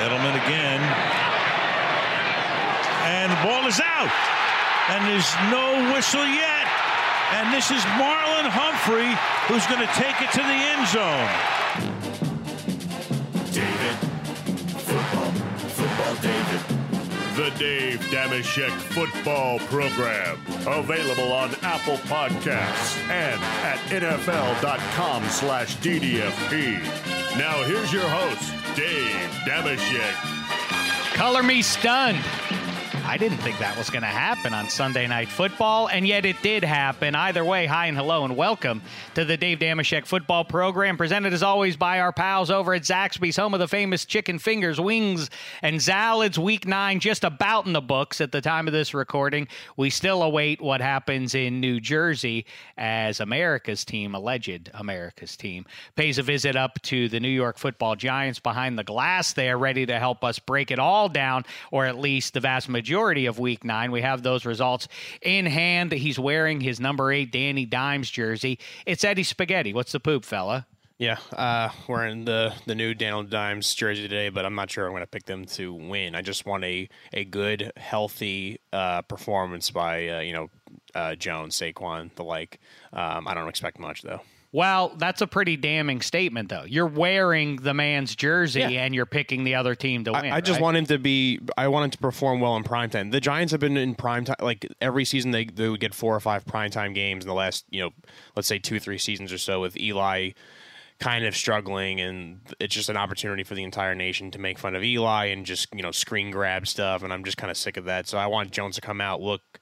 Edelman again. And the ball is out. And there's no whistle yet. And this is Marlon Humphrey who's going to take it to the end zone. David. Football. Football David. The Dave Dameshek Football Program. Available on Apple Podcasts and at NFL.com slash DDFP. Now here's your host, Dave Dameshek. Color me stunned. I didn't think that was going to happen on Sunday Night Football, and yet it did happen. Either way, hi and hello, and welcome to the Dave Dameshek Football Program, presented as always by our pals over at Zaxby's, home of the famous chicken fingers, wings, and salads. Week nine just about in the books at the time of this recording. We still await what happens in New Jersey as America's team, alleged America's team, pays a visit up to the New York Football Giants behind the glass. They are ready to help us break it all down, or at least the vast majority of week nine. We have those results in hand. That he's wearing his number eight Danny Dimes jersey. It's Eddie Spaghetti. What's the poop, fella? Yeah, uh, wearing the the new Daniel Dimes jersey today, but I'm not sure I'm going to pick them to win. I just want a a good, healthy uh, performance by uh, you know uh, Jones, Saquon, the like. Um, I don't expect much though. Well, that's a pretty damning statement, though. You're wearing the man's jersey Yeah. and you're picking the other team to win. I, I just right? want him to be. I want him to perform well in prime time. The Giants have been in prime time. Like every season, they they would get four or five prime time games in the last, you know, let's say two three seasons or so with Eli kind of struggling and it's just an opportunity for the entire nation to make fun of Eli and just you know screen grab stuff and I'm just kind of sick of that so I want Jones to come out look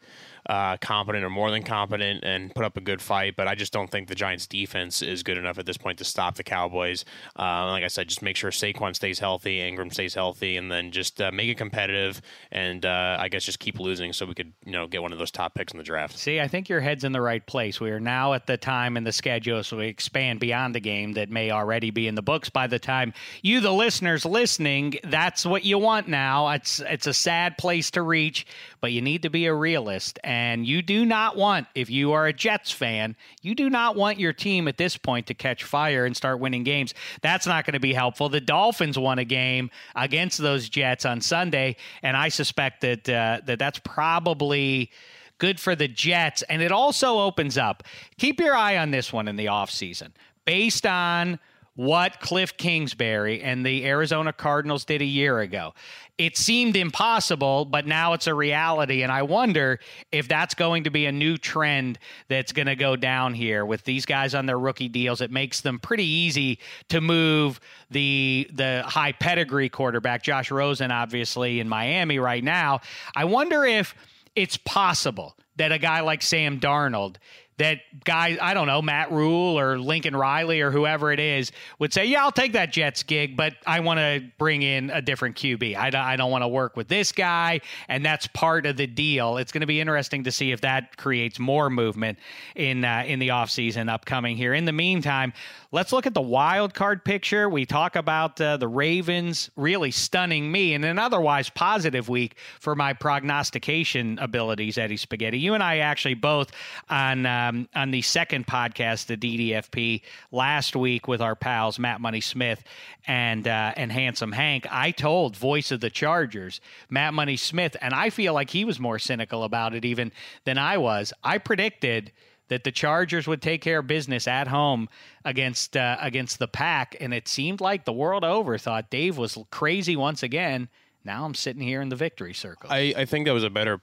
uh, competent or more than competent and put up a good fight but I just don't think the Giants defense is good enough at this point to stop the Cowboys uh, like I said just make sure Saquon stays healthy Ingram stays healthy and then just uh, make it competitive and uh, I guess just keep losing so we could you know get one of those top picks in the draft See, I think your head's in the right place. We are now at the time in the schedule, so we expand beyond the game that may already be in the books by the time you, the listeners listening, that's what you want now. It's it's a sad place to reach, but you need to be a realist. And you do not want, if you are a Jets fan, you do not want your team at this point to catch fire and start winning games. That's not going to be helpful. The Dolphins won a game against those Jets on Sunday, and I suspect that uh, that that's probably good for the Jets. And it also opens up, keep your eye on this one in the offseason. Based on what Cliff Kingsbury and the Arizona Cardinals did a year ago, it seemed impossible, but now it's a reality. And I wonder if that's going to be a new trend that's going to go down here with these guys on their rookie deals. It makes them pretty easy to move the the high pedigree quarterback, Josh Rosen, obviously in Miami right now. I wonder if it's possible that a guy like Sam Darnold that guys, I don't know, Matt Rhule or Lincoln Riley or whoever it is would say, yeah, I'll take that Jets gig, but I want to bring in a different QB. I don't, I don't want to work with this guy. And that's part of the deal. It's going to be interesting to see if that creates more movement in, uh, in the offseason upcoming here. In the meantime, let's look at the wild card picture. We talk about uh, the Ravens really stunning me in an otherwise positive week for my prognostication abilities, Eddie Spaghetti. You and I actually both on, uh, um, on the second podcast, the DDFP, last week with our pals Matt Money Smith and uh, and Handsome Hank. I told Voice of the Chargers, Matt Money Smith, and I feel like he was more cynical about it even than I was. I predicted that the Chargers would take care of business at home against uh, against the Pack, and it seemed like the world over thought Dave was crazy once again. Now I'm sitting here in the victory circle. I, I think that was a better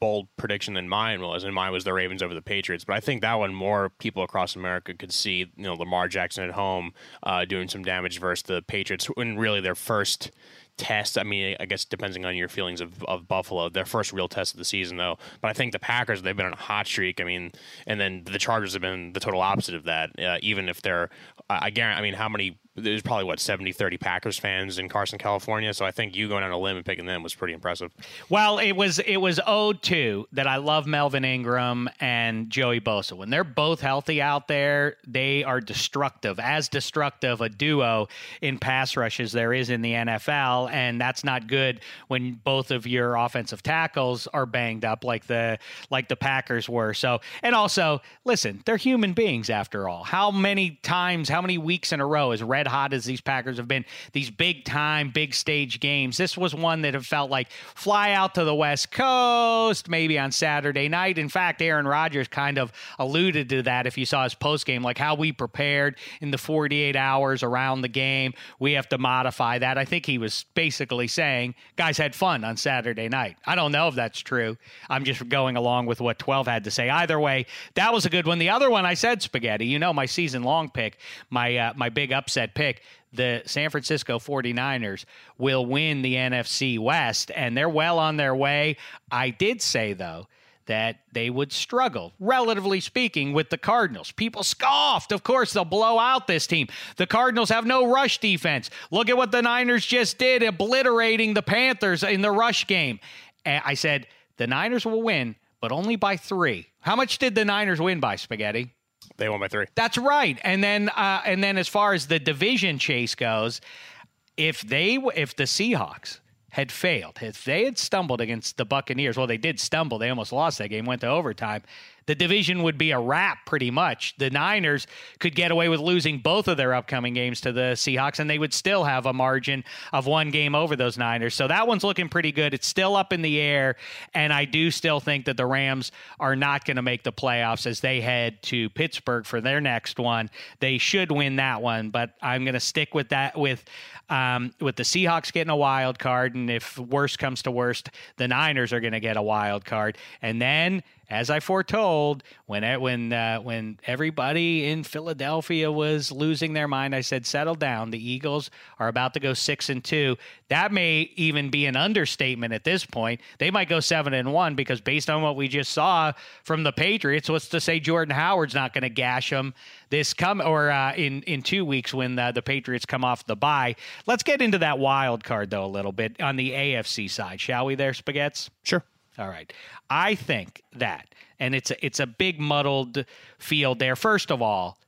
bold prediction than mine was, and mine was the Ravens over the Patriots. But I think that one more people across America could see, you know, Lamar Jackson at home uh, doing some damage versus the Patriots when really their first test. I mean, I guess depending on your feelings of, of Buffalo, their first real test of the season, though. But I think the Packers, they've been on a hot streak. I mean, and then the Chargers have been the total opposite of that. Uh, even if they're, I guarantee, I mean, how many there's probably what 70 30 Packers fans in Carson, California. So I think you going on a limb and picking them was pretty impressive. Well, it was it was owed to that I love Melvin Ingram and Joey Bosa. When they're both healthy out there, they are destructive, as destructive a duo in pass rush as there is in the NFL, and that's not good when both of your offensive tackles are banged up like the like the Packers were. So, and also, listen, they're human beings after all. How many times, how many weeks in a row is Red hot as these Packers have been, these big time, big stage games. This was one that have felt like fly out to the West Coast, maybe on Saturday night. In fact, Aaron Rodgers kind of alluded to that if you saw his post game, like how we prepared in the 48 hours around the game. We have to modify that. I think he was basically saying guys had fun on Saturday night. I don't know if that's true. I'm just going along with what 12 had to say. Either way, that was a good one. The other one I said spaghetti. You know my season long pick, my uh, my big upset pick, the San Francisco 49ers will win the NFC West, and they're well on their way. I did say, though, that they would struggle, relatively speaking, with the Cardinals. People scoffed. Of course, they'll blow out this team. The Cardinals have no rush defense. Look at what the Niners just did, obliterating the Panthers in the rush game. And I said, the Niners will win, but only by three. How much did the Niners win by, Spaghetti? They won by three. That's right. And then uh, and then as far as the division chase goes, if they if the Seahawks had failed, if they had stumbled against the Buccaneers, well, they did stumble. They almost lost that game, went to overtime the division would be a wrap pretty much. The Niners could get away with losing both of their upcoming games to the Seahawks, and they would still have a margin of one game over those Niners. So that one's looking pretty good. It's still up in the air, and I do still think that the Rams are not going to make the playoffs as they head to Pittsburgh for their next one. They should win that one, but I'm going to stick with that with um, with the Seahawks getting a wild card, and if worst comes to worst, the Niners are going to get a wild card, and then as I foretold, when when uh, when everybody in Philadelphia was losing their mind, I said, "Settle down. The Eagles are about to go six and two. That may even be an understatement at this point. They might go seven and one because based on what we just saw from the Patriots, what's to say Jordan Howard's not going to gash them this come or uh, in in two weeks when uh, the Patriots come off the bye. Let's get into that wild card though a little bit on the AFC side, shall we? There, Spaghettis. Sure. All right. I think that, and it's a, it's a big muddled field there. First of all,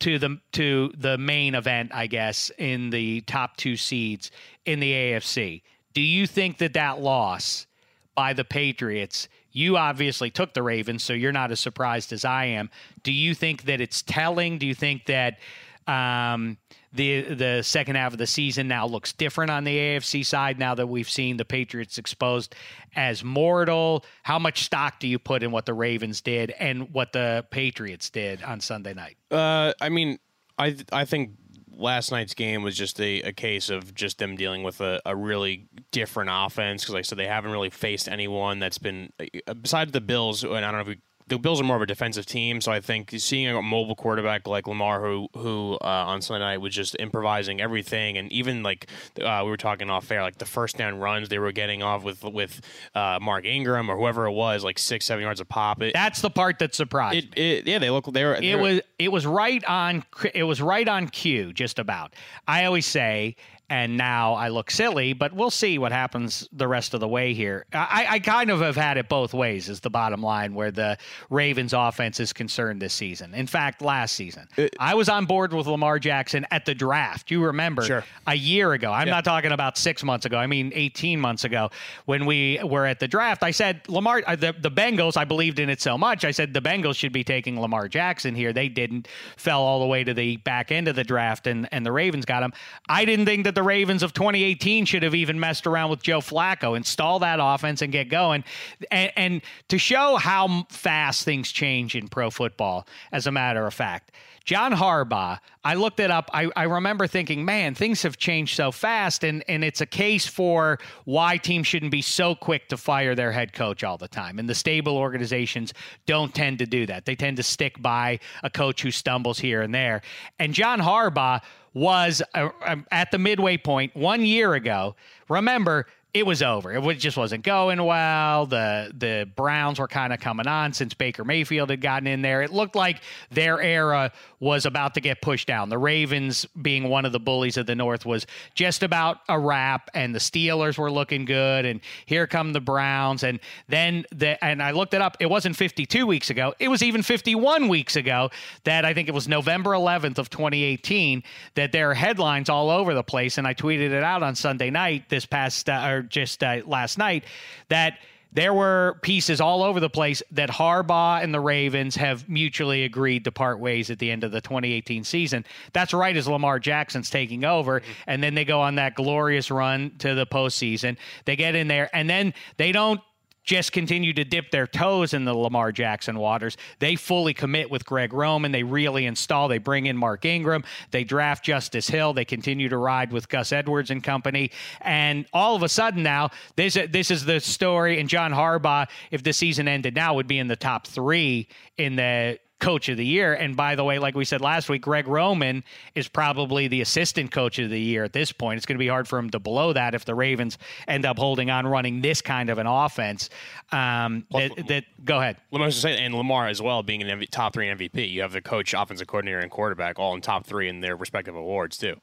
to the to the main event, I guess, in the top two seeds in the AFC. Do you think that that loss by the Patriots? You obviously took the Ravens, so you're not as surprised as I am. Do you think that it's telling? Do you think that um, the the second half of the season now looks different on the AFC side now that we've seen the Patriots exposed as mortal. How much stock do you put in what the Ravens did and what the Patriots did on Sunday night? Uh, I mean, I I think last night's game was just a, a case of just them dealing with a, a really different offense because, like I said, they haven't really faced anyone that's been uh, besides the Bills. And I don't know if we the Bills are more of a defensive team, so I think seeing a mobile quarterback like Lamar, who who uh, on Sunday night was just improvising everything, and even like uh, we were talking off air, like the first down runs they were getting off with with uh, Mark Ingram or whoever it was, like six seven yards a pop. It, That's the part that surprised. it, it yeah, they look they were. they it were- was it was right on it was right on cue just about i always say and now i look silly but we'll see what happens the rest of the way here. I, I kind of have had it both ways is the bottom line where the ravens offense is concerned this season. In fact last season. I was on board with lamar jackson at the draft. You remember Sure. a year ago. I'm not talking about six months ago. I mean 18 months ago when we were at the draft. I said lamar uh, the, the bengals i believed in it so much. I said the bengals should be taking lamar jackson here. They didn't fell all the way to the back end of the draft and, and the ravens got him. I didn't think that the ravens of 2018 should have even messed around with joe flacco. Install that offense and get going. And, and to show how fast things change in pro football as a matter of fact John Harbaugh, I looked it up. I, I remember thinking, man, things have changed so fast, and, and it's a case for why teams shouldn't be so quick to fire their head coach all the time. And the stable organizations don't tend to do that. They tend to stick by a coach who stumbles here and there. And John Harbaugh was uh, um, at the midway point one year ago. Remember, it was over. It just wasn't going well. The the Browns were kind of coming on since Baker Mayfield had gotten in there. It looked like their era was about to get pushed down. The Ravens, being one of the bullies of the North, was just about a wrap, and the Steelers were looking good. And here come the Browns, and then the and I looked it up. It wasn't 52 weeks ago. It was even 51 weeks ago that I think it was November 11th of 2018 that there are headlines all over the place, and I tweeted it out on Sunday night this past uh, or just uh, last night that there were pieces all over the place that Harbaugh and the Ravens have mutually agreed to part ways at the end of the 2018 season. That's right as Lamar Jackson's taking over, and then they go on that glorious run to the postseason. They get in there, and then they don't just continue to dip their toes in the Lamar Jackson waters. They fully commit with Greg Roman. They really install. They bring in Mark Ingram. They draft Justice Hill. They continue to ride with Gus Edwards and company. And all of a sudden now, this this is the story. And John Harbaugh, if the season ended now, would be in the top three in the coach of the year. And by the way, like we said last week, Greg Roman is probably the assistant coach of the year at this point. It's going to be hard for him to blow that if the Ravens end up holding on running this kind of an offense. Um, that, that go ahead. Lamar was saying, and Lamar as well being an MV, top three MVP. You have the coach, offensive coordinator, and quarterback all in top three in their respective awards too.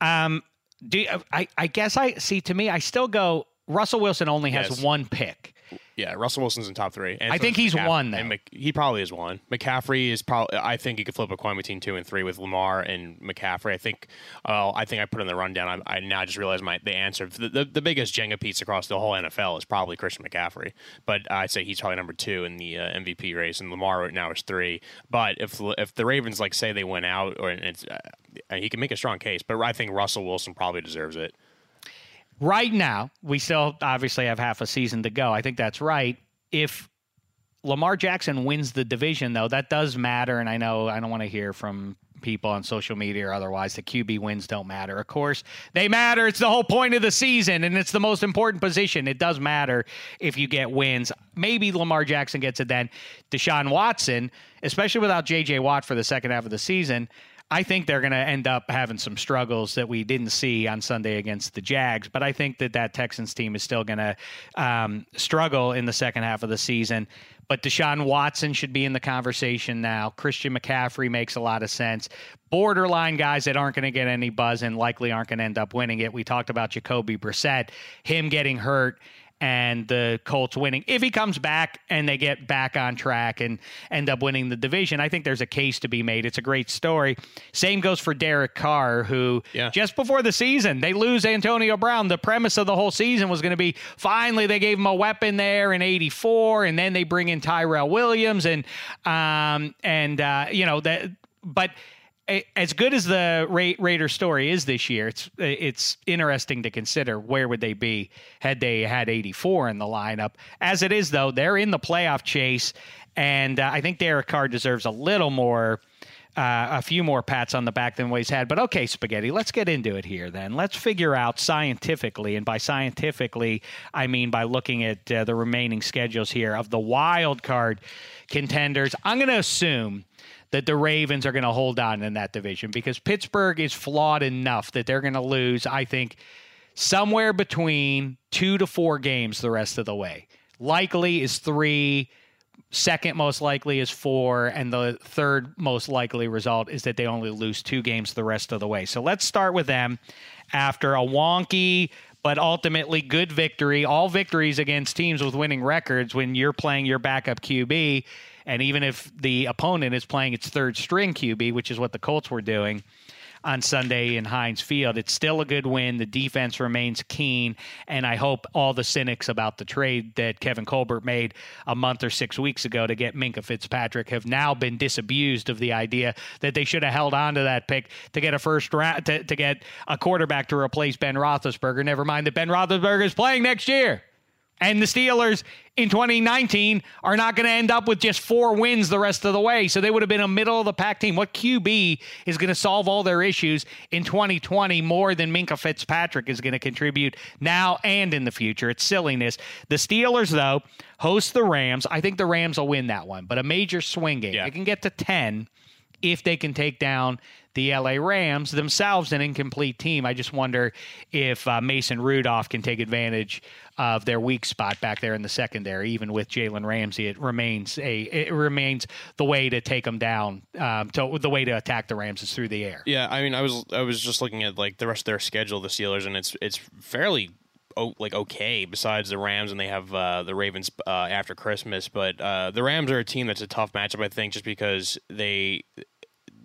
Um, do you, I? I guess I see. To me, I still go. Russell Wilson only has Yes. one pick. Yeah, Russell Wilson's in top three. And I think he's McCaff- one, though. And Mc, he probably is one. McCaffrey is probably. I think you could flip a coin between two and three with Lamar and McCaffrey. I think. Uh, I think I put in the rundown. I, I now just realized my the answer. The, the, the biggest Jenga piece across the whole NFL is probably Christian McCaffrey, but I'd say he's probably number two in the uh, MVP race, and Lamar right now is three. But if if the Ravens like say they went out, or it's uh, he can make a strong case, but I think Russell Wilson probably deserves it. Right now, we still obviously have half a season to go. I think that's right. If Lamar Jackson wins the division, though, that does matter. And I know I don't want to hear from people on social media or otherwise the QB wins don't matter. Of course, they matter. It's the whole point of the season, and it's the most important position. It does matter if you get wins. Maybe Lamar Jackson gets it then. Deshaun Watson, especially without J.J. Watt for the second half of the season, I think they're going to end up having some struggles that we didn't see on Sunday against the Jags. But I think that that Texans team is still going to um, struggle in the second half of the season. But Deshaun Watson should be in the conversation now. Christian McCaffrey makes a lot of sense. Borderline guys that aren't going to get any buzz and likely aren't going to end up winning it. We talked about Jacoby Brissett, him getting hurt and the Colts winning. If he comes back and they get back on track and end up winning the division, I think there's a case to be made. It's a great story. Same goes for Derek Carr, who Yeah. just before the season, they lose Antonio Brown. The premise of the whole season was going to be finally they gave him a weapon there in 84, and then they bring in Tyrell Williams and um and uh, you know that but as good as the Ra- Raider story is this year, it's it's interesting to consider where would they be had they had 84 in the lineup. As it is, though, they're in the playoff chase, and uh, I think Derek Carr deserves a little more uh, a few more pats on the back than what he's had. But okay, Spaghetti, let's get into it here then. Let's figure out scientifically, and by scientifically, I mean by looking at uh, the remaining schedules here of the wild card contenders. I'm going to assume that the Ravens are going to hold on in that division because Pittsburgh is flawed enough that they're going to lose, I think, somewhere between two to four games the rest of the way. Likely is three second most likely is four, and the third most likely result is that they only lose two games the rest of the way. So let's start with them after a wonky but ultimately good victory. All victories against teams with winning records when you're playing your backup QB, and even if the opponent is playing its third string QB, which is what the Colts were doing on Sunday in Heinz Field. It's still a good win. The defense remains keen, and I hope all the cynics about the trade that Kevin Colbert made a month or six weeks ago to get Minkah Fitzpatrick have now been disabused of the idea that they should have held on to that pick to get a first round to, to get a quarterback to replace Ben Roethlisberger. Never mind that Ben Roethlisberger is playing next year. And the Steelers in 2019 are not going to end up with just four wins the rest of the way. So they would have been a middle of the pack team. What QB is going to solve all their issues in 2020 more than Minkah Fitzpatrick is going to contribute now and in the future? It's silliness. The Steelers, though, host the Rams. I think the Rams will win that one, but a major swing game. Yeah. They can get to 10 if they can take down the LA Rams, themselves an incomplete team. I just wonder if uh, Mason Rudolph can take advantage of their weak spot back there in the secondary. Even with Jalen Ramsey, it remains a it remains the way to take them down. Um, to, the way to attack the Rams is through the air. Yeah, I mean, I was I was just looking at like the rest of their schedule, the Steelers, and it's it's fairly oh, like okay. Besides the Rams, and they have uh, the Ravens uh, after Christmas, but uh, the Rams are a team that's a tough matchup. I think just because they.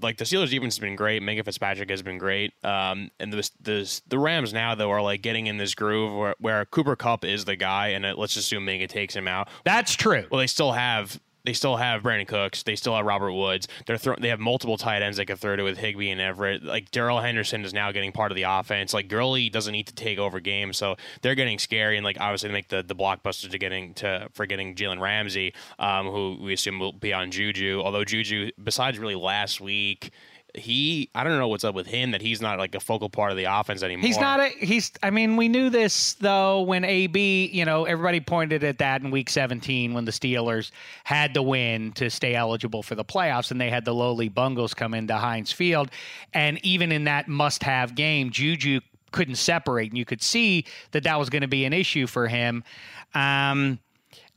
Like the Steelers' defense has been great. Minkah Fitzpatrick has been great. Um, and the, the the Rams now though are like getting in this groove where, where Cooper Kupp is the guy, and it, let's assume Minkah takes him out. That's true. Well, they still have they still have Brandin Cooks. They still have Robert Woods. They're throw, they have multiple tight ends they can throw to with Higbee and Everett. Like Darrell Henderson is now getting part of the offense. Like Gurley doesn't need to take over games, so they're getting scary. And like obviously, they make the the blockbusters to getting to for getting Jalen Ramsey, um, who we assume will be on Juju. Although Juju, besides really last week. He, I don't know what's up with him that he's not like a focal part of the offense anymore. He's not a he's I mean, we knew this though when AB, you know, everybody pointed at that in week 17 when the Steelers had to win to stay eligible for the playoffs and they had the lowly Bungles come into Heinz Field and even in that must-have game, Juju couldn't separate and you could see that that was going to be an issue for him. Um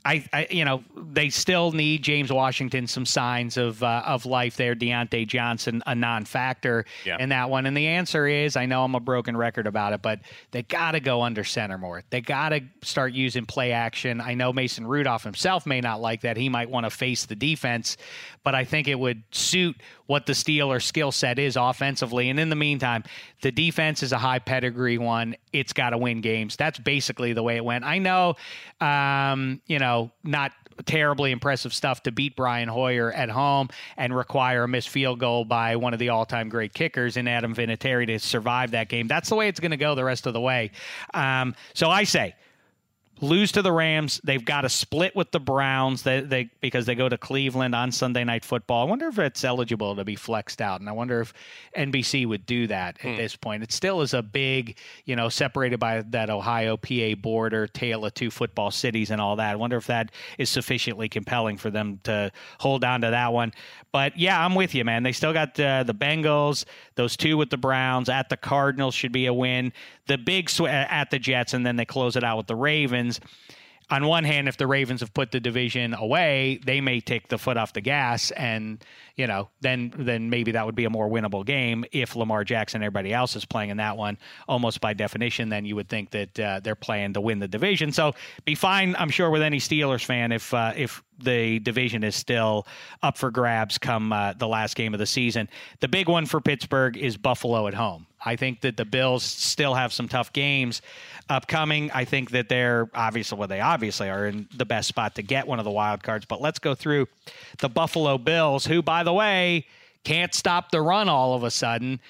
I, I, you know, they still need James Washington some signs of uh, of life there. Diontae Johnson, a non-factor Yeah. in that one, and the answer is, I know I'm a broken record about it, but they got to go under center more. They got to start using play action. I know Mason Rudolph himself may not like that. He might want to face the defense, but I think it would suit what the Steelers' skill set is offensively. And in the meantime, the defense is a high pedigree one. It's got to win games. That's basically the way it went. I know, um, you know, not terribly impressive stuff to beat Brian Hoyer at home and require a missed field goal by one of the all-time great kickers in Adam Vinatieri to survive that game. That's the way it's going to go the rest of the way. Um, so I say lose to the Rams. They've got to split with the Browns they, they, because they go to Cleveland on Sunday Night Football. I wonder if it's eligible to be flexed out, and I wonder if NBC would do that at this point. It still is a big, you know, separated by that Ohio PA border, tale of two football cities, and all that. I wonder if that is sufficiently compelling for them to hold on to that one. But yeah, I'm with you, man. They still got uh, the Bengals, those two with the Browns at the Cardinals should be a win. The big sw- at the Jets, and then they close it out with the Ravens on one hand, if the Ravens have put the division away, they may take the foot off the gas, and you know, then then maybe that would be a more winnable game if Lamar Jackson and everybody else is playing in that one. Almost by definition, then you would think that uh, they're playing to win the division. So be fine, I'm sure, with any Steelers fan if uh, if the division is still up for grabs come uh, the last game of the season. The big one for Pittsburgh is Buffalo at home. I think that the Bills still have some tough games upcoming. I think that they're obviously well, they obviously are in the best spot to get one of the wild cards. But let's go through the Buffalo Bills, who, by the way, can't stop the run all of a sudden.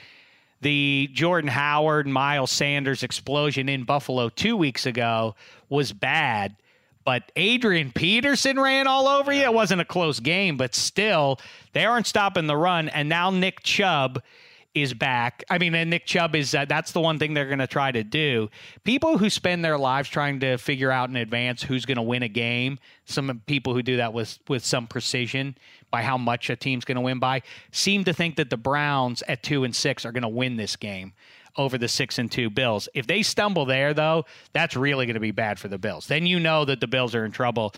The Jordan Howard, Miles Sanders explosion in Buffalo two weeks ago was bad, But Adrian Peterson ran all over you. It wasn't a close game, but still, they aren't stopping the run. And now Nick Chubb is back. I mean, and Nick Chubb is uh, that's the one thing they're going to try to do. People who spend their lives trying to figure out in advance who's going to win a game, some people who do that with with some precision by how much a team's going to win by, seem to think that the Browns at 2 and 6 are going to win this game over the 6 and 2 Bills. If they stumble there though, that's really going to be bad for the Bills. Then you know that the Bills are in trouble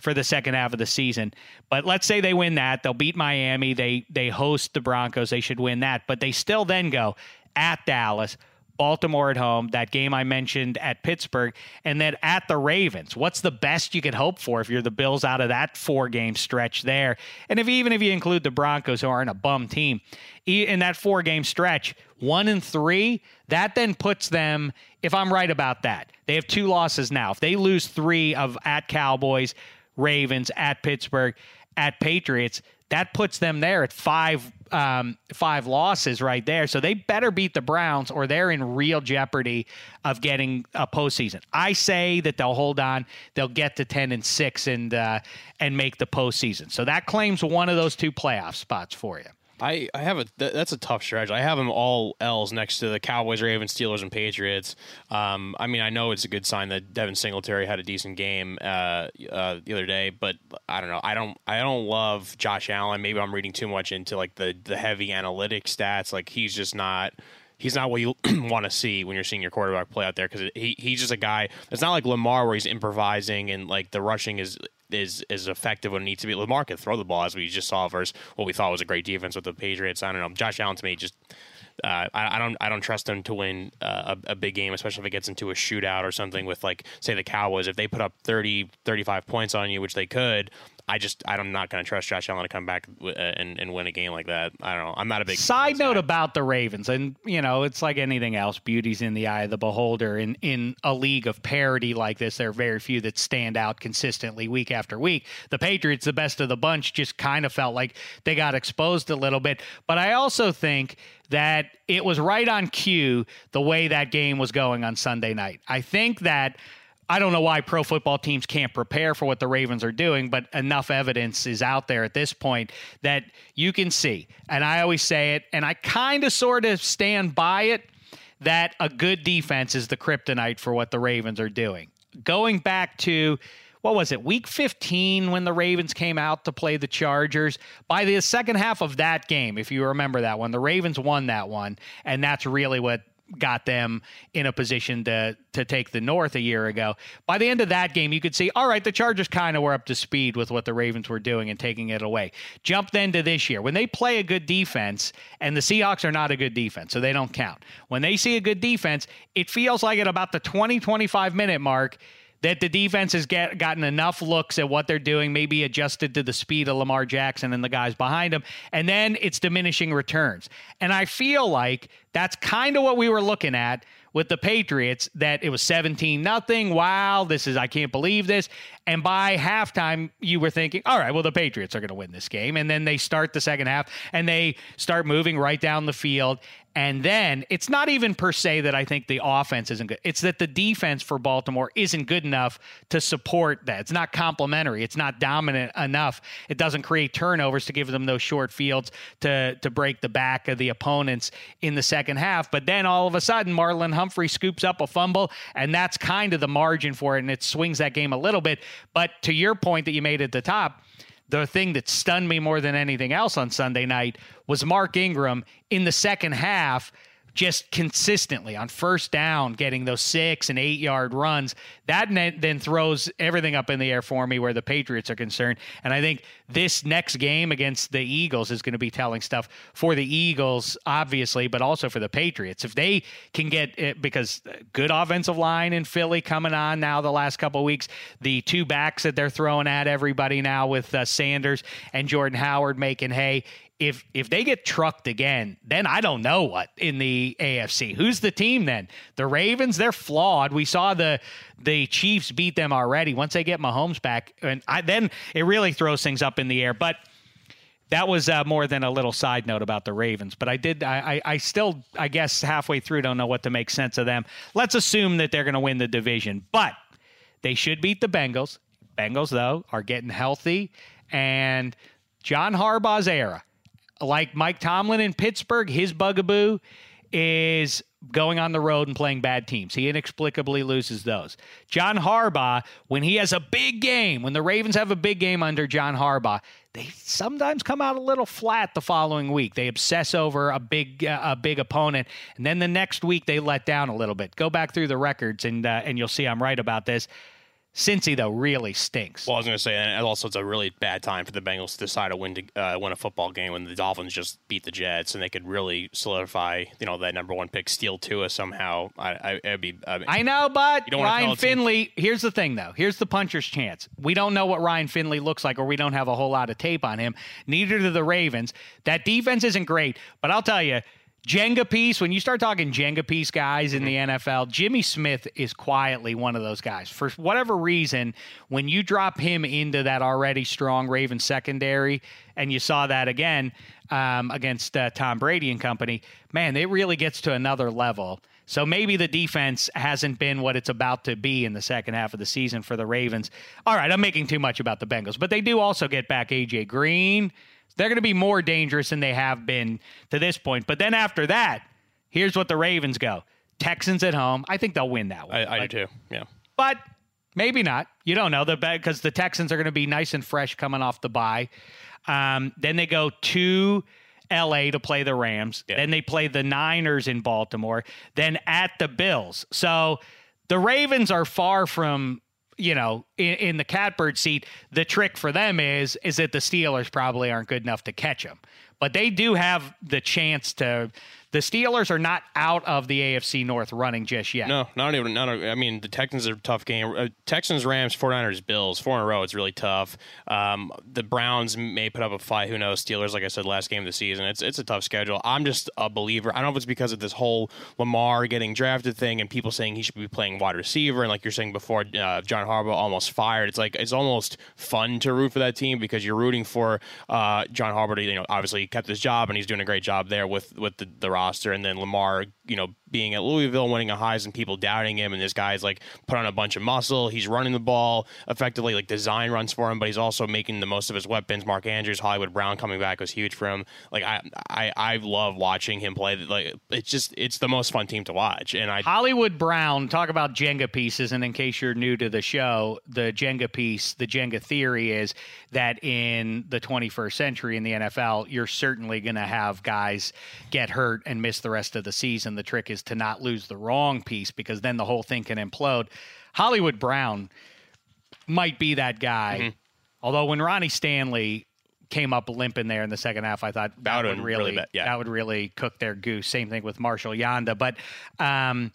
for the second half of the season. But let's say they win that, they'll beat Miami, they they host the Broncos, they should win that, but they still then go at Dallas, Baltimore at home, that game I mentioned at Pittsburgh, and then at the Ravens. What's the best you could hope for if you're the Bills out of that four game stretch there? And if even if you include the Broncos, who aren't a bum team, in that four game stretch, one and three, that then puts them, if I'm right about that, they have two losses now. If they lose three of at Cowboys, Ravens, at Pittsburgh, at Patriots, that puts them there at five um, five losses right there. So they better beat the Browns or they're in real jeopardy of getting a postseason. I say that they'll hold on. They'll get to ten and six and uh, and make the postseason. So that claims one of those two playoff spots for you. I, I have a th- that's a tough stretch. I have them all L's next to the Cowboys, Ravens, Steelers, and Patriots. Um, I mean, I know it's a good sign that Devin Singletary had a decent game uh, uh, the other day, but I don't know. I don't I don't love Josh Allen. Maybe I'm reading too much into like the the heavy analytic stats. Like he's just not he's not what you want to see when you're seeing your quarterback play out there because he, he's just a guy. It's not like Lamar where he's improvising and like the rushing is is is effective when it needs to be. Lamar can throw the ball as we just saw versus what we thought was a great defense with the Patriots. I don't know. Josh Allen to me just uh, I, I, don't I don't trust him to win uh, a, a, big game, especially if it gets into a shootout or something with like say the Cowboys. If they put up 30, 35 points on you, which they could, I just I'm not going to trust Josh Allen to come back uh, and, and win a game like that. I don't know. I'm not a big side note guy. about the Ravens, and you know it's like anything else. Beauty's in the eye of the beholder. In in a league of parity like this, there are very few that stand out consistently week after week. The Patriots, the best of the bunch, just kind of felt like they got exposed a little bit. But I also think that it was right on cue the way that game was going on Sunday night. I think that I don't know why pro football teams can't prepare for what the Ravens are doing, but enough evidence is out there at this point that you can see. And I always say it, and I kind of sort of stand by it that a good defense is the kryptonite for what the Ravens are doing. Going back to what was it, week 15 when the Ravens came out to play the Chargers. By the second half of that game, if you remember that one, the Ravens won that one. And that's really what got them in a position to to take the North a year ago. By the end of that game, you could see, all right, the Chargers kind of were up to speed with what the Ravens were doing and taking it away. Jump then to this year. When they play a good defense, and the Seahawks are not a good defense, so they don't count. When they see a good defense, it feels like at about the 20, 25 minute mark, that the defense has get, gotten enough looks at what they're doing, maybe adjusted to the speed of Lamar Jackson and the guys behind him, and then it's diminishing returns. And I feel like that's kind of what we were looking at with the Patriots that it was 17 nothing. Wow, this is I can't believe this. And by halftime, you were thinking, all right, well, the Patriots are going to win this game. And then they start the second half and they start moving right down the field. And then it's not even per se that I think the offense isn't good. It's that the defense for Baltimore isn't good enough to support that. It's not complementary. It's not dominant enough. It doesn't create turnovers to give them those short fields to to break the back of the opponents in the second half. But then all of a sudden, Marlon Humphrey scoops up a fumble, and that's kind of the margin for it, and it swings that game a little bit. But to your point that you made at the top, the thing that stunned me more than anything else on Sunday night was Mark Ingram in the second half just consistently on first down, getting those six and eight yard runs. That then throws everything up in the air for me where the Patriots are concerned. And I think this next game against the Eagles is going to be telling stuff for the Eagles, obviously, but also for the Patriots. If they can get it, because good offensive line in Philly coming on now the last couple weeks, the two backs that they're throwing at everybody now with uh, Sanders and Jordan Howard making hay if if they get trucked again, then I don't know what in the AFC. Who's the team then? The Ravens, they're flawed. We saw the the Chiefs beat them already. Once they get Mahomes back, and I, then it really throws things up in the air. But that was uh, more than a little side note about the Ravens. But I did, I, I, I still, I guess halfway through, don't know what to make sense of them. Let's assume that they're going to win the division, but they should beat the Bengals Bengals, though, are getting healthy. And John Harbaugh's era, like Mike Tomlin in Pittsburgh, his bugaboo is going on the road and playing bad teams. He inexplicably loses those. John Harbaugh, when he has a big game, when the Ravens have a big game under John Harbaugh, they sometimes come out a little flat the following week. They obsess over a big uh, a big opponent, and then the next week they let down a little bit. Go back through the records, and uh, and you'll see I'm right about this. Cincy though really stinks. Well, I was going to say, and also it's a really bad time for the Bengals to decide to win to uh, win a football game when the Dolphins just beat the Jets, and they could really solidify, you know, that number one pick, steal Tua somehow. I, I it'd be. I, mean, I know, but You don't wanna Ryan Finley. Here's the thing, though. Here's the puncher's chance. We don't know what Ryan Finley looks like, or we don't have a whole lot of tape on him. Neither do the Ravens. That defense isn't great, but I'll tell you. Jenga piece, when you start talking Jenga piece guys in the NFL, Jimmy Smith is quietly one of those guys. For whatever reason, when you drop him into that already strong Ravens secondary, and you saw that again um, against uh, Tom Brady and company, man, it really gets to another level. So maybe the defense hasn't been what it's about to be in the second half of the season for the Ravens. All right, I'm making too much about the Bengals, but they do also get back AJ Green. They're going to be more dangerous than they have been to this point. But then after that, here's what the Ravens go. Texans at home. I think they'll win that one. I, I Like, do too. Yeah. but maybe not. You don't know the because the Texans are going to be nice and fresh coming off the bye. Um, then they go to L.A. to play the Rams. Yeah. Then they play the Niners in Baltimore. Then at the Bills. So the Ravens are far from you know in, in the catbird seat. The trick for them is is that the Steelers probably aren't good enough to catch them, but they do have the chance to. The Steelers are not out of the AFC North running just yet. No, not even. Not. I mean, the Texans are a tough game. Uh, Texans, Rams, 49ers, Bills, four in a row. It's really tough. Um, the Browns may put up a fight. Who knows? Steelers, like I said, last game of the season. It's it's a tough schedule. I'm just a believer. I don't know if it's because of this whole Lamar getting drafted thing and people saying he should be playing wide receiver, and like you're saying before, uh, John Harbaugh almost fired. It's like it's almost fun to root for that team because you're rooting for uh, John Harbaugh. To, you know, obviously he kept his job and he's doing a great job there with with the, the roster, and then Lamar, you know, being at Louisville, winning a Heisman, people doubting him, and this guy's like put on a bunch of muscle. He's running the ball effectively, like design runs for him, but he's also making the most of his weapons. Mark Andrews, Hollywood Brown coming back was huge for him. Like I, I, I love watching him play. Like it's just it's the most fun team to watch, and I Hollywood Brown, talk about Jenga pieces. And in case you're new to the show, the Jenga piece, the Jenga theory is that in the 21st century in the NFL, you're certainly going to have guys get hurt and miss the rest of the season. The trick is to not lose the wrong piece because then the whole thing can implode. Hollywood Brown might be that guy. Mm-hmm. Although when Ronnie Stanley came up limping there in the second half, I thought that, That would really, really bad, yeah. that would really cook their goose. Same thing with Marshall Yanda, but um,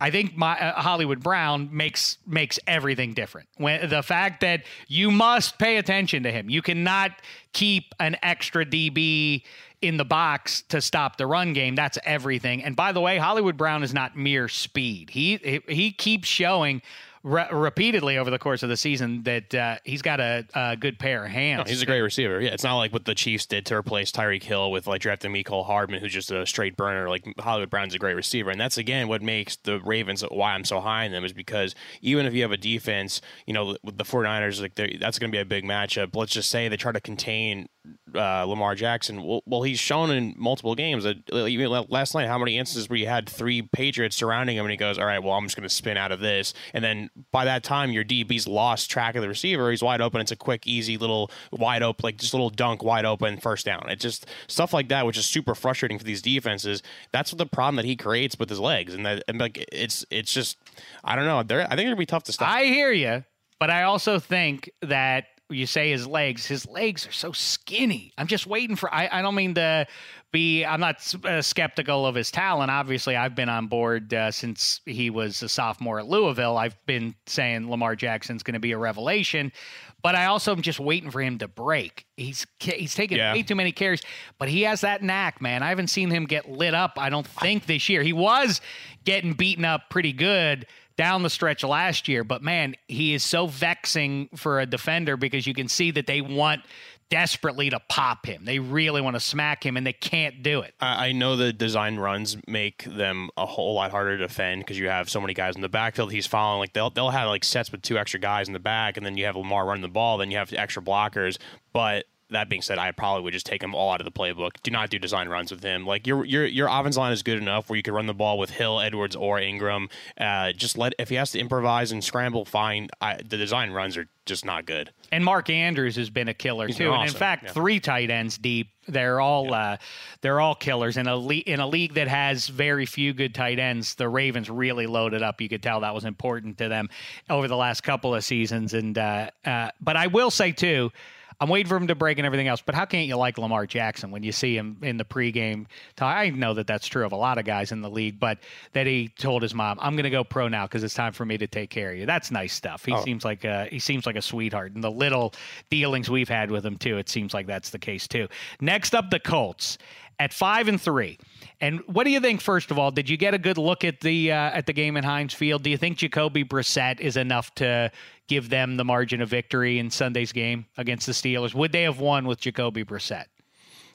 I think my uh, Hollywood Brown makes makes everything different. When the fact that you must pay attention to him, you cannot keep an extra DB in the box to stop the run game. That's everything. And by the way, Hollywood Brown is not mere speed. He he, keeps showing. Re- repeatedly over the course of the season, that uh, he's got a, a good pair of hands. No, he's a great receiver. Yeah, it's not like what the Chiefs did to replace Tyreek Hill with like drafting Mecole Hardman, who's just a straight burner. Like Hollywood Brown's a great receiver, and that's again what makes the Ravens why I'm so high in them is because even if you have a defense, you know, with the 49ers, like that's going to be a big matchup. Let's just say they try to contain uh, Lamar Jackson. Well, well, he's shown in multiple games that last night how many instances where you had three Patriots surrounding him, and he goes, "All right, well, I'm just going to spin out of this," and then by that time your DB's lost track of the receiver. He's wide open. It's a quick, easy little wide open, like just a little dunk, wide open, first down. It's just stuff like that, which is super frustrating for these defenses. That's what the problem that he creates with his legs, and that and like it's it's just I don't know. They're, I think it'd be tough to stop. I hear you, but I also think that you say his legs, his legs are so skinny. I'm just waiting for. I, I don't mean to be. I'm not uh, skeptical of his talent. Obviously, I've been on board uh, since he was a sophomore at Louisville. I've been saying Lamar Jackson's going to be a revelation. But I also am just waiting for him to break. He's he's taking Yeah. way too many carries, but he has that knack, man. I haven't seen him get lit up. I don't think this year. He was getting beaten up pretty good down the stretch last year, but man, he is so vexing for a defender because you can see that they want desperately to pop him. They really want to smack him, and they can't do it. I know the design runs make them a whole lot harder to defend because you have so many guys in the backfield. He's following like they'll they'll have like sets with two extra guys in the back, and then you have Lamar running the ball. Then you have extra blockers. But that being said, I probably would just take him all out of the playbook. Do not do design runs with him. Like your your your offense line is good enough where you could run the ball with Hill, Edwards, or Ingram. Uh, just let if he has to improvise and scramble, fine. I, the design runs are just not good. And Mark Andrews has been a killer He's too. been And in fact, yeah. three tight ends deep. They're all uh, they're all killers in a le- in a league that has very few good tight ends. The Ravens really loaded up. You could tell that was important to them over the last couple of seasons. And uh, uh, but I will say too. I'm waiting for him to break and everything else, but how can't you like Lamar Jackson when you see him in the pregame? I know that that's true of a lot of guys in the league, but that he told his mom, "I'm going to go pro now because it's time for me to take care of you." That's nice stuff. He oh. seems like a, he seems like a sweetheart, and the little dealings we've had with him too, it seems like that's the case too. Next up, the Colts at five and three. And what do you think? First of all, did you get a good look at the uh, at the game in Heinz Field? Do you think Jacoby Brissett is enough to give them the margin of victory in Sunday's game against the Steelers? Would they have won with Jacoby Brissett?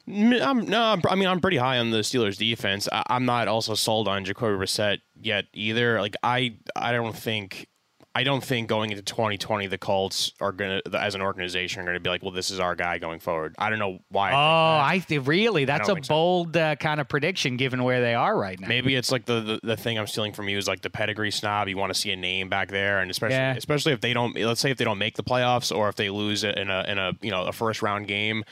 I'm, no, I'm, I mean I'm pretty high on the Steelers defense. I, I'm not also sold on Jacoby Brissett yet either. Like I, I don't think, I don't think going into 2020 the Colts are gonna, as an organization, are gonna be like, well, this is our guy going forward. I don't know why. Oh, I th- really? That's a don't so. bold uh, kind of prediction given where they are right now. Maybe it's like the, the the thing I'm stealing from you is like the pedigree snob. You want to see a name back there, and especially Yeah. especially if they don't. Let's say if they don't make the playoffs, or if they lose in a in a you know a first round game.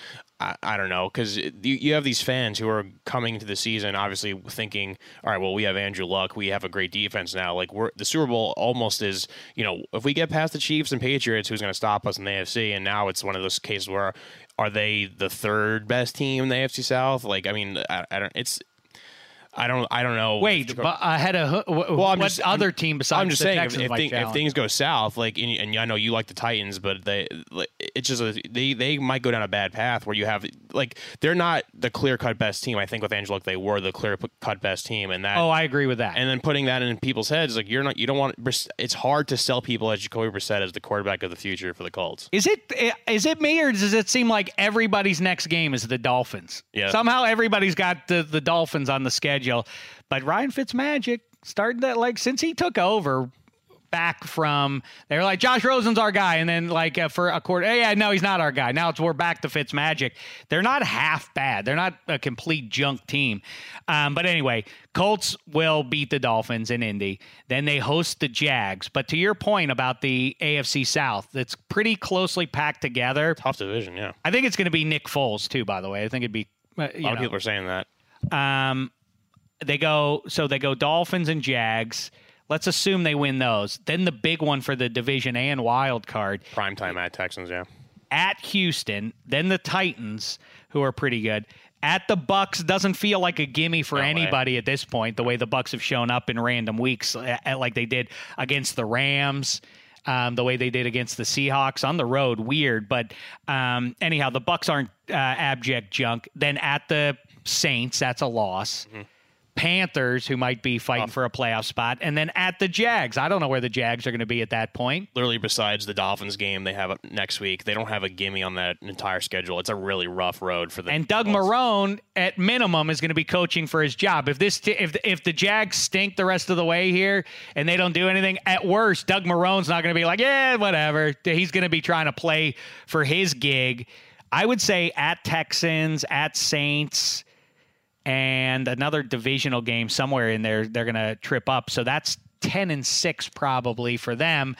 I, I don't know because you, you have these fans who are coming into the season obviously thinking, all right, well we have Andrew Luck, we have a great defense now. Like we're the Super Bowl almost is you know if we get past the Chiefs and Patriots, who's going to stop us in the AFC? And now it's one of those cases where are they the third best team in the AFC South? Like I mean, I, I don't. It's I don't. I don't know. Wait, but ahead of wh- Well, I'm what just- other I'm- team besides I'm just the saying if, Texans if, might thing- if things go south, like and, and I know you like the Titans, but they like, it's just a, they they might go down a bad path where you have like they're not the clear cut best team. I think with Angelo, they were the clear cut best team, and that Oh, I agree with that. and then putting that in people's heads like you're not you don't want it's hard to sell people as Jacoby Brissett as the quarterback of the future for the Colts. Is it is it me or does it seem like everybody's next game is the Dolphins? Yeah. Somehow everybody's got the, the Dolphins on the schedule, but Ryan Fitzmagic started that like since he took over back from they were like Josh Rosen's our guy, and then like uh, for a quarter, yeah, no, he's not our guy. Now it's we're back to Fitzmagic. They're not half bad. They're not a complete junk team. Um, but anyway, Colts will beat the Dolphins in Indy. Then they host the Jags. But to your point about the AFC South, that's pretty closely packed together. Tough division, yeah. I think it's going to be Nick Foles too. By the way, I think it'd be. Uh, A lot of know, people are saying that. um, they go so they go Dolphins and Jags. Let's assume they win those. Then the big one for the division and wild card Prime time at Texans, yeah. at Houston. Then the Titans, who are pretty good. At the Bucks doesn't feel like a gimme for No way. anybody at this point. The way the Bucks have shown up in random weeks, like they did against the Rams, um, the way they did against the Seahawks on the road, weird. But um, anyhow, the Bucks aren't uh, abject junk. Then at the Saints, that's a loss. Panthers, who might be fighting for a playoff spot, and then at the Jags. I don't know where the Jags are going to be at that point. literally besides the Dolphins game they have next week, they don't have a gimme on that entire schedule. It's a really rough road for them. And Doug. Marrone, at minimum, is going to be coaching for his job. If this, t- if if the Jags stink the rest of the way here and they don't do anything, at worst, Doug Marrone's not going to be like, yeah, whatever. He's going to be trying to play for his gig. I would say at Texans, at Saints, and another divisional game somewhere in there. They're going to trip up. So that's ten and six probably for them.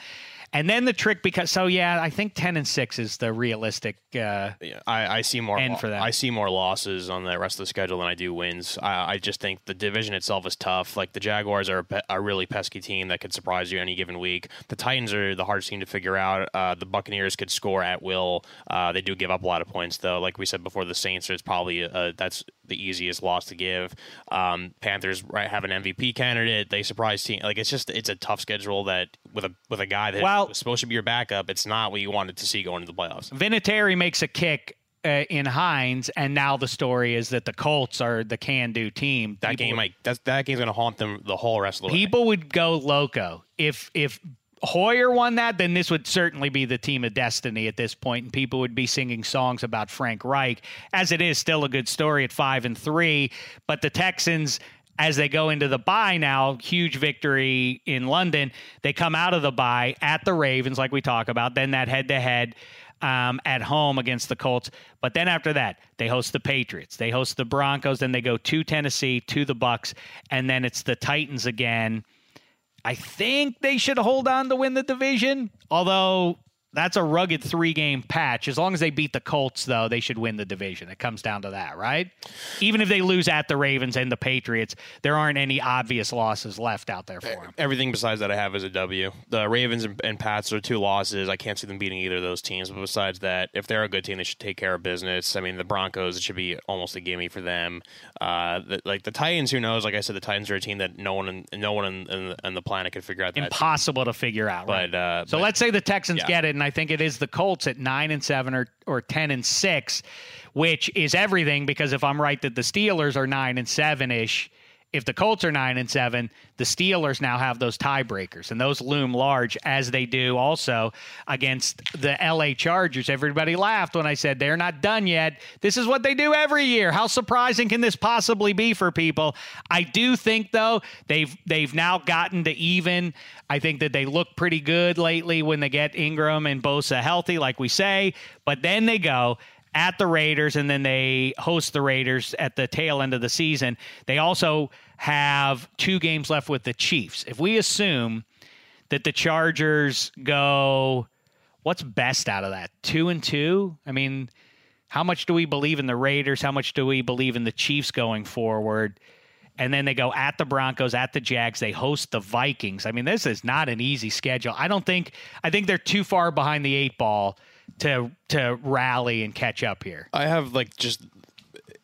And then the trick because so yeah, I think ten and six is the realistic. Uh, Yeah, I, I see more. End for them. I see more losses on the rest of the schedule than I do wins. I, I just think the division itself is tough. Like the Jaguars are a, pe- a really pesky team that could surprise you any given week. The Titans are the hardest team to figure out. Uh, the Buccaneers could score at will. Uh, they do give up a lot of points though. Like we said before, the Saints is probably uh that's the easiest loss to give. Um, Panthers right, have an MVP candidate. They surprise team. Like it's just it's a tough schedule that with a with a guy that Well- was supposed to be your backup, it's not what you wanted to see going into the playoffs. Vinatieri makes a kick uh, in Hines, and now the story is that the Colts are the can-do team. That People game, like that, that game's gonna haunt them the whole rest of the way. people would go loco if if Hoyer won that, then this would certainly be the team of destiny at this point, and people would be singing songs about Frank Reich. As it is, still a good story at five and three. But the Texans, as they go into the bye now, huge victory in London. They come out of the bye at the Ravens, like we talk about. Then that head to head at home against the Colts. But then after that, they host the Patriots, they host the Broncos, then they go to Tennessee, to the Bucks, and then it's the Titans again I think they should hold on to win the division, although that's a rugged three game patch. As long as they beat the Colts, though, they should win the division. It comes down to that, right? Even if they lose at the Ravens and the Patriots, there aren't any obvious losses left out there for them. Everything besides that I have is a W. The Ravens and, and Pats are two losses. I can't see them beating either of those teams. But besides that, if they're a good team, they should take care of business. I mean, the Broncos, it should be almost a gimme for them. Uh, the, like the Titans, who knows? Like I said, the Titans are a team that no one, in, no one in the planet could figure out. Impossible to figure out. But right? uh, so but, let's say the Texans yeah. get it, and I think it is the Colts at nine and seven or or ten and six, which is everything because if I'm right that the Steelers are nine and seven ish, if the Colts are nine and seven, the Steelers now have those tiebreakers, and those loom large as they do also against the LA Chargers. Everybody laughed when I said they're not done yet. This is what they do every year. How surprising can this possibly be for people? I do think though they've they've now gotten to even. I think that they look pretty good lately when they get Ingram and Bosa healthy, like we say. But then they go at the Raiders, and then they host the Raiders at the tail end of the season. They also have two games left with the Chiefs. If we assume that the Chargers go, what's best out of that? Two and two? I mean, how much do we believe in the Raiders? How much do we believe in the Chiefs going forward? And then they go at the Broncos, at the Jags. They host the Vikings. I mean, this is not an easy schedule. I don't think, I think they're too far behind the eight ball to to rally and catch up here. I have like just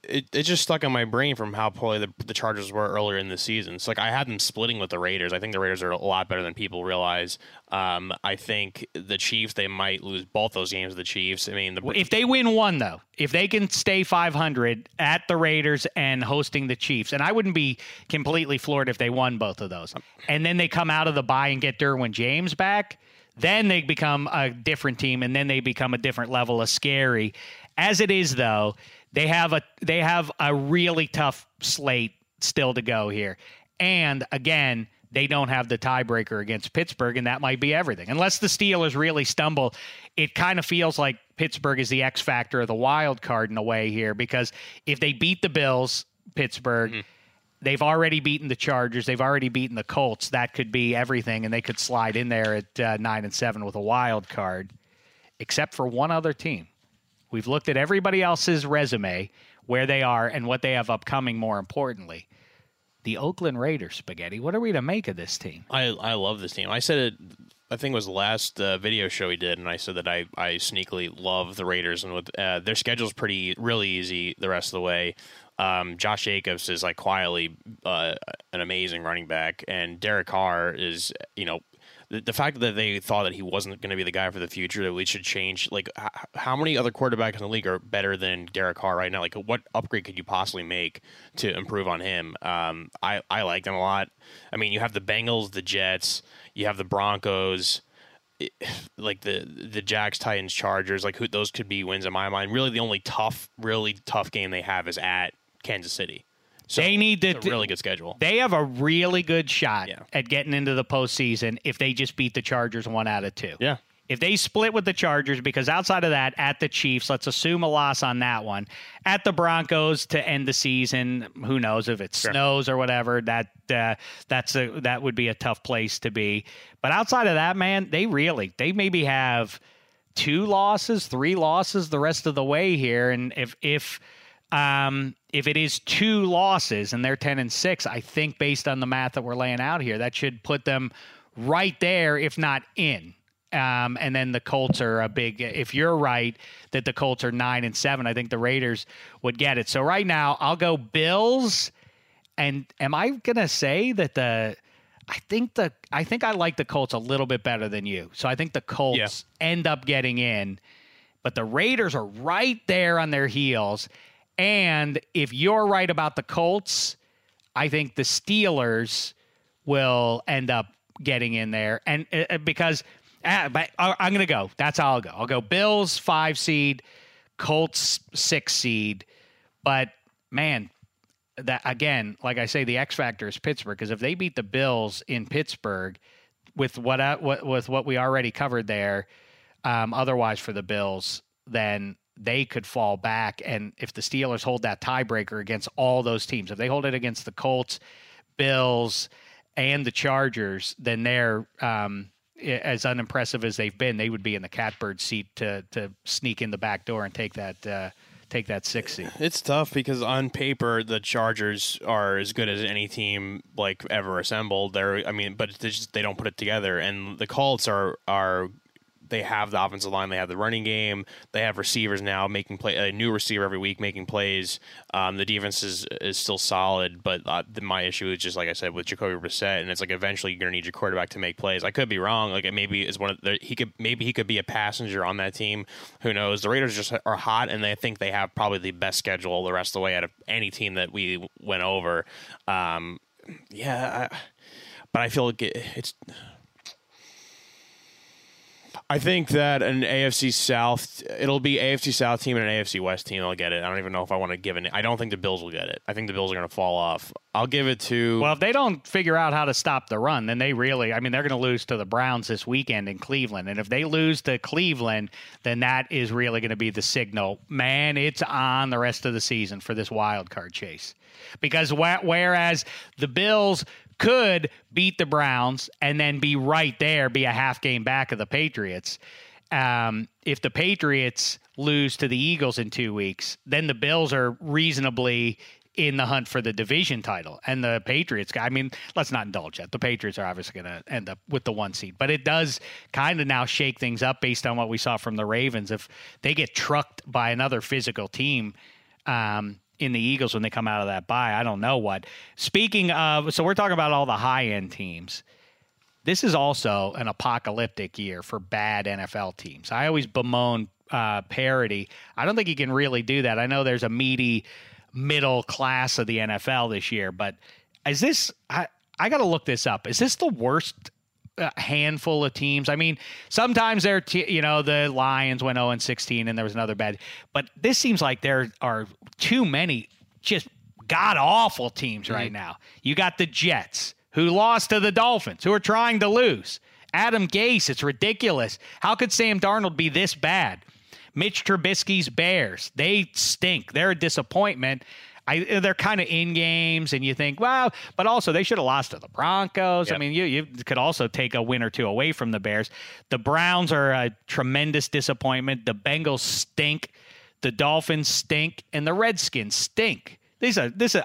it, it just stuck in my brain from how poorly the, the Chargers were earlier in the season. It's like I had them splitting with the Raiders. I think the Raiders are a lot better than people realize. Um, I think the Chiefs they might lose both those games. The Chiefs. I mean, the, if they win one though, if they can stay 500 at the Raiders and hosting the Chiefs, and I wouldn't be completely floored if they won both of those, and then they come out of the bye and get Derwin James back then they become a different team and then they become a different level of scary. As it is though they have a they have a really tough slate still to go here. And again they don't have the tiebreaker against Pittsburgh, and that might be everything. Unless the Steelers really stumble, it kind of feels like Pittsburgh is the X factor of the wild card in a way here, because if they beat the Bills, Pittsburgh, mm-hmm they've already beaten the Chargers. They've already beaten the Colts. That could be everything, and they could slide in there at uh, nine and seven with a wild card, except for one other team. We've looked at everybody else's resume, where they are, and what they have upcoming. More importantly, the Oakland Raiders. Spaghetti. What are we to make of this team? I I love this team. I said it. I think it was the last uh, video show we did, and I said that I, I sneakily love the Raiders, and with uh, their schedule's pretty really easy the rest of the way. Um, Josh Jacobs is like quietly uh, an amazing running back, and Derek Carr is, you know, the, the fact that they thought that he wasn't going to be the guy for the future, that we should change. Like, h- how many other quarterbacks in the league are better than Derek Carr right now? Like, what upgrade could you possibly make to improve on him? Um, I I like them a lot. I mean, you have the Bengals, the Jets, you have the Broncos like the the Jags, Titans, Chargers, like who those could be wins in my mind. Really, the only tough, really tough game they have is at Kansas City. So they need to really good schedule. They have a really good shot yeah. at getting into the postseason if they just beat the Chargers one out of two. Yeah. If they split with the Chargers, because outside of that, at the Chiefs, let's assume a loss on that one. At the Broncos to end the season, who knows if it sure. snows or whatever. That uh, that's a that would be a tough place to be. But outside of that, man, they really they maybe have two losses, three losses the rest of the way here. And if if um, if it is two losses and they're 10 and 6, I think based on the math that we're laying out here, that should put them right there, if not in. Um, and then the Colts are a big. If you're right that the Colts are nine and seven, I think the Raiders would get it. So right now, I'll go Bills. And am I gonna say that the? I think the I think I like the Colts a little bit better than you. So I think the Colts yeah. end up getting in, but the Raiders are right there on their heels. And if you're right about the Colts, I think the Steelers will end up getting in there, and uh, because uh, but I'm going to go. That's how I'll go. I'll go Bills five seed, Colts six seed, but man, that again, like I say, the X factor is Pittsburgh because if they beat the Bills in Pittsburgh with what, uh, what with what we already covered there, um, otherwise for the Bills, then they could fall back. And if the Steelers hold that tiebreaker against all those teams, if they hold it against the Colts, Bills, and the Chargers, then they're um, as unimpressive as they've been. They would be in the catbird seat to to sneak in the back door and take that. Uh, take that six seed. It's tough because on paper the Chargers are as good as any team like ever assembled. They're I mean, but just, they don't put it together, and the Colts are are they have the offensive line, they have the running game, they have receivers now making play a new receiver every week making plays. Um, the defense is is still solid, but uh, the, my issue is just like I said with Jacoby Brissett, and it's like eventually you're gonna need your quarterback to make plays. I could be wrong, like maybe is one of the, he could maybe he could be a passenger on that team. Who knows? The Raiders just are hot, and they think they have probably the best schedule the rest of the way out of any team that we went over. Um, yeah, I, but I feel like it, it's I think that an AFC South, it'll be AFC South team and an AFC West team. I'll get it. I don't even know if I want to give it. I don't think the Bills will get it. I think the Bills are going to fall off. I'll give it to. Well, if they don't figure out how to stop the run, then they really, I mean, they're going to lose to the Browns this weekend in Cleveland. And if they lose to Cleveland, then that is really going to be the signal. Man, it's on the rest of the season for this wild card chase. Because wh- whereas the Bills could beat the Browns and then be right there, be a half game back of the Patriots. Um, if the Patriots lose to the Eagles in two weeks, then the Bills are reasonably in the hunt for the division title. And the Patriots, I mean, let's not indulge that. The Patriots are obviously going to end up with the one seed, but it does kind of now shake things up based on what we saw from the Ravens. If they get trucked by another physical team, um, in the Eagles when they come out of that bye. I don't know what. Speaking of, so we're talking about all the high end teams. This is also an apocalyptic year for bad NFL teams. I always bemoan uh, parity. I don't think you can really do that. I know there's a meaty middle class of the NFL this year, but is this? I I got to look this up. Is this the worst a handful of teams. I mean, sometimes they're, t- you know, the Lions went 0 and 16 and there was another bad, but this seems like there are too many just god awful teams mm-hmm. right now. You got the Jets who lost to the Dolphins, who are trying to lose. Adam Gase, it's ridiculous. How could Sam Darnold be this bad? Mitch Trubisky's Bears, they stink. They're a disappointment. I, they're kind of in games, and you think, well, but also they should have lost to the Broncos. Yep. I mean, you you could also take a win or two away from the Bears. The Browns are a tremendous disappointment. The Bengals stink. The Dolphins stink, and the Redskins stink. These are this is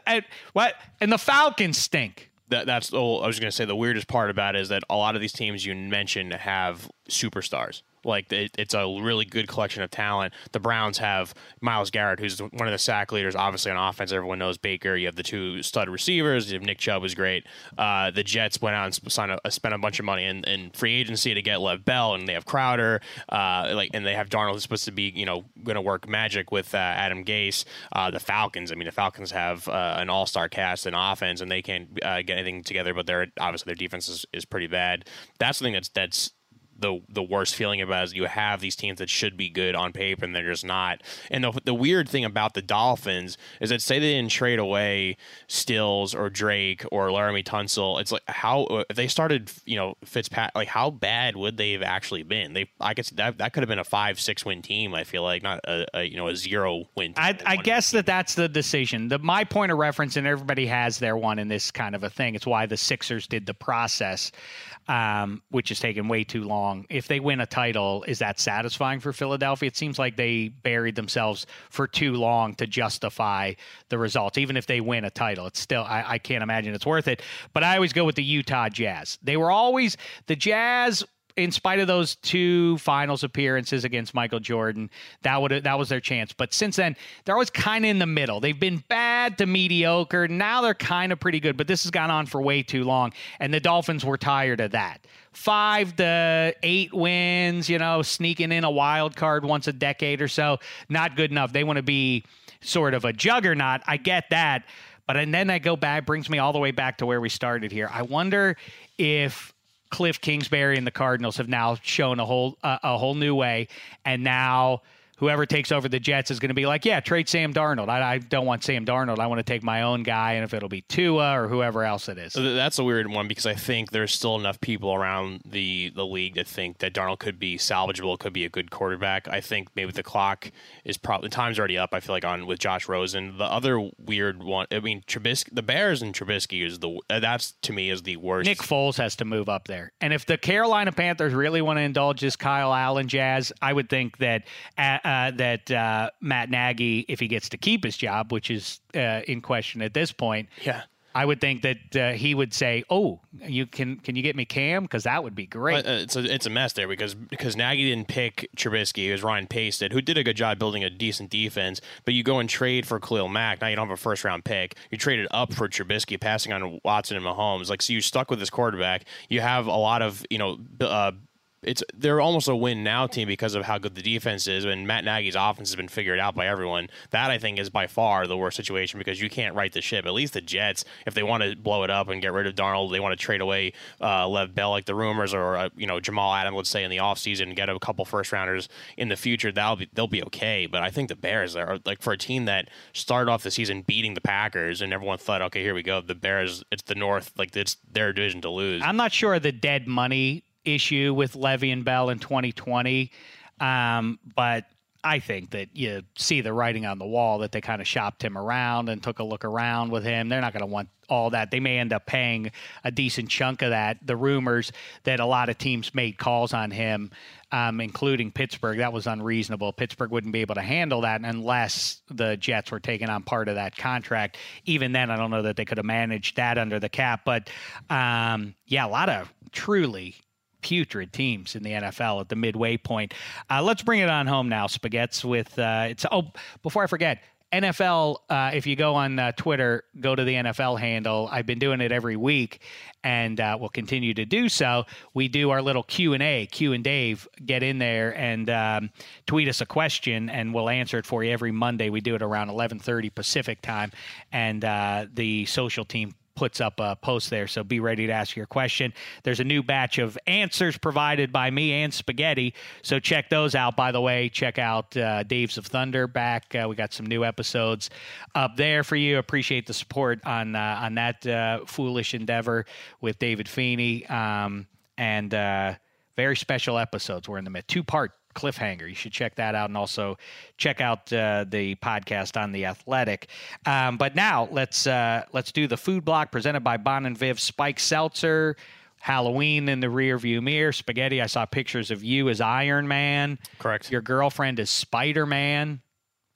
what, and the Falcons stink. That, that's all. I was going to say the weirdest part about it is that a lot of these teams you mentioned have superstars. Like it, it's a really good collection of talent. The Browns have Myles Garrett, who's one of the sack leaders, obviously on offense. Everyone knows Baker. You have the two stud receivers. You have Nick Chubb was great. Uh, the Jets went out and signed a, spent a bunch of money in, in, free agency to get Le'Veon Bell, and they have Crowder. Uh, like and they have Darnold, who's supposed to be you know going to work magic with uh, Adam Gase. Uh, the Falcons. I mean, the Falcons have uh, an all star cast in offense, and they can't uh, get anything together. But they're obviously their defense is, is pretty bad. That's the thing that's that's the the worst feeling about is you have these teams that should be good on paper and they're just not. And the the weird thing about the Dolphins is that say they didn't trade away Stills or Drake or Laremy Tunsil, it's like how uh, if they started you know Fitzpatrick, like how bad would they have actually been? They I guess that that could have been a five six win team. I feel like not a, a you know a zero win. I, I guess that that's the decision. The my point of reference, and everybody has their one in this kind of a thing. It's why the Sixers did the process um, which has taken way too long. If they win a title, is that satisfying for Philadelphia? It seems like they buried themselves for too long to justify the results. Even if they win a title, it's still, I, I can't imagine it's worth it. But I always go with the Utah Jazz. They were always, the Jazz in spite of those two finals appearances against Michael Jordan, that would that was their chance. But since then, they're always kind of in the middle. They've been bad to mediocre. Now they're kind of pretty good, but this has gone on for way too long, and the Dolphins were tired of that. Five to eight wins, you know, sneaking in a wild card once a decade or so, not good enough. They want to be sort of a juggernaut. I get that. But and then I go back, brings me all the way back to where we started here. I wonder if Cliff Kingsbury and the Cardinals have now shown a whole uh, a whole new way, and now whoever takes over the Jets is going to be like, yeah, trade Sam Darnold. I, I, don't want Sam Darnold. I want to take my own guy, and if it'll be Tua or whoever else it is. That's a weird one because I think there's still enough people around the the league to think that Darnold could be salvageable, could be a good quarterback. I think maybe the clock is probably the time's already up. I feel like on with Josh Rosen. The other weird one, I mean, Trubisky, the Bears and Trubisky is the that's to me is the worst. Nick Foles has to move up there, and if the Carolina Panthers really want to indulge this Kyle Allen jazz, I would think that uh, uh that. Uh, Matt Nagy, if he gets to keep his job, which is uh, in question at this point, yeah, I would think that uh, he would say, "Oh, you can can you get me Cam? Because that would be great." Uh, it's a it's a mess there because because Nagy didn't pick Trubisky, it was Ryan Pace did, who did a good job building a decent defense. But you go and trade for Khalil Mack. Now you don't have a first round pick. You traded up for Trubisky, passing on Watson and Mahomes. Like so, you stuck with this quarterback. You have a lot of you know. Uh, it's they're almost a win now team because of how good the defense is. And Matt Nagy's offense has been figured out by everyone. That I think is by far the worst situation because you can't right the ship. At least the Jets, if they want to blow it up and get rid of Darnold, they want to trade away uh, Le'Veon Bell like the rumors, or uh, you know Jamal Adams, let's say in the offseason get a couple first rounders in the future. That'll be they'll be okay. But I think the Bears are like for a team that started off the season beating the Packers and everyone thought, okay, here we go. The Bears, it's the North, like it's their division to lose. I'm not sure the dead money issue with Le'Veon Bell in 2020. Um, but I think that you see the writing on the wall that they kind of shopped him around and took a look around with him. They're not going to want all that. They may end up paying a decent chunk of that. The rumors that a lot of teams made calls on him, um, including Pittsburgh, that was unreasonable. Pittsburgh wouldn't be able to handle that unless the Jets were taking on part of that contract. Even then, I don't know that they could have managed that under the cap. But um, yeah, a lot of truly putrid teams in the NFL at the midway point. Uh, let's bring it on home now, Spaghettis. With uh, it's oh, before I forget, NFL. Uh, if you go on uh, Twitter, go to the NFL handle. I've been doing it every week, and uh, we'll continue to do so. We do our little Q and A. Q and Dave get in there and um, tweet us a question, and we'll answer it for you every Monday. We do it around 11:30 Pacific time, and uh, the social team puts up a post there. So be ready to ask your question. There's a new batch of answers provided by me and Spaghetti. So check those out. By the way, check out uh, Daves of Thunder back. Uh, we got some new episodes up there for you. Appreciate the support on uh, on that uh, foolish endeavor with David Feeney. Um, and uh, very special episodes. We're in the mid two part cliffhanger. You should check that out and also check out uh, the podcast on the Athletic. Um, but now let's uh, let's do the food block presented by Bon and Viv Spike Seltzer. Halloween in the rearview mirror. Spaghetti. I saw pictures of you as Iron Man. Correct. Your girlfriend is Spider Man.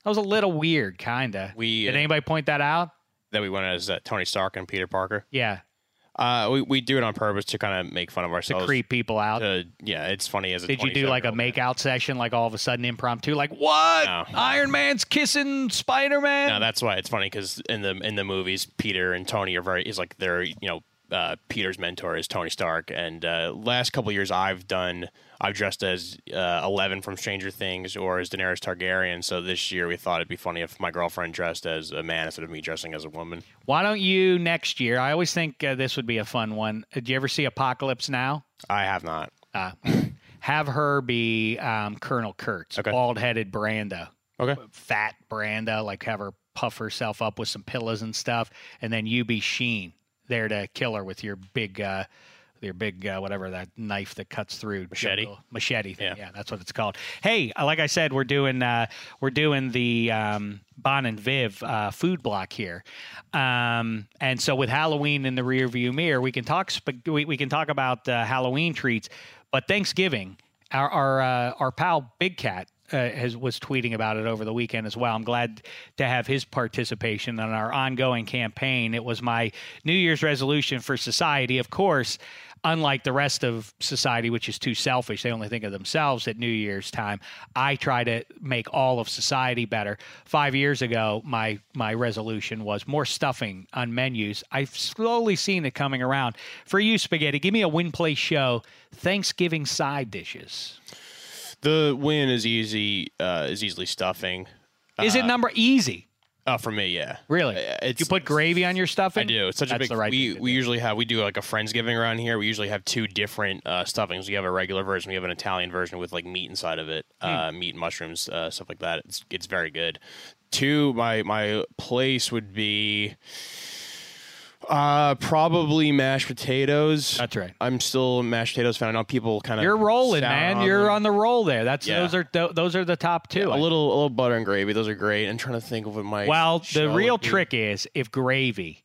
That was a little weird, kinda. We did uh, anybody point that out? that we went as uh, Tony Stark and Peter Parker. Yeah, Uh, we, we do it on purpose to kind of make fun of ourselves, to creep people out. Uh, yeah, it's funny as a. Did you do like a 27-year-old. makeout session, like all of a sudden impromptu, like what? No. Iron Man's kissing Spider Man? No, that's why it's funny because in the in the movies, Peter and Tony are very is like they're you know uh, Peter's mentor is Tony Stark, and uh, last couple years I've done I've dressed as uh, Eleven from Stranger Things or as Daenerys Targaryen. So this year we thought it'd be funny if my girlfriend dressed as a man instead of me dressing as a woman. Why don't you next year? I always think uh, this would be a fun one. Did you ever see Apocalypse Now? I have not. Uh, have her be um, Colonel Kurtz, Okay. bald headed Brando, Okay. fat Brando, like have her puff herself up with some pillows and stuff, and then you be Sheen there to kill her with your big. Uh, your big uh, whatever that knife that cuts through Machete? jungle- machete thing. Yeah. Yeah. that's what it's called. Hey, uh, like I said, we're doing uh, we're doing the um, Bon and Viv uh, food block here, um, and so with Halloween in the rearview mirror, we can talk sp- we, we can talk about uh, Halloween treats, but Thanksgiving, our our uh, our pal Big Cat. Uh, has was tweeting about it over the weekend as well. I'm glad to have his participation in our ongoing campaign. It was my New Year's resolution for society, of course, unlike the rest of society, which is too selfish, they only think of themselves at New Year's time. I try to make all of society better. Five years ago, my my resolution was more stuffing on menus. I've slowly seen it coming around. For you, spaghetti, give me a win play show. Thanksgiving side dishes. The win is easy. Uh, is easily stuffing. Is it number easy? Uh, for me, yeah. Really? It's- you put gravy on your stuffing? I do. It's such That's a big. the right we we usually have we do like a friendsgiving around here. We usually have two different uh, stuffings. We have a regular version. We have an Italian version with like meat inside of it, Hmm. uh, meat and mushrooms, uh, stuff like that. It's it's very good. Two, my my place would be. Uh, probably mashed potatoes. That's right. I'm still a mashed potatoes fan. I know people kind of You're rolling, man. You're on the roll there. That's Yeah. those are th- those are the top two. a little a little butter and gravy. Those are great. I'm trying to think of what my Well, the shell real would be. trick is if gravy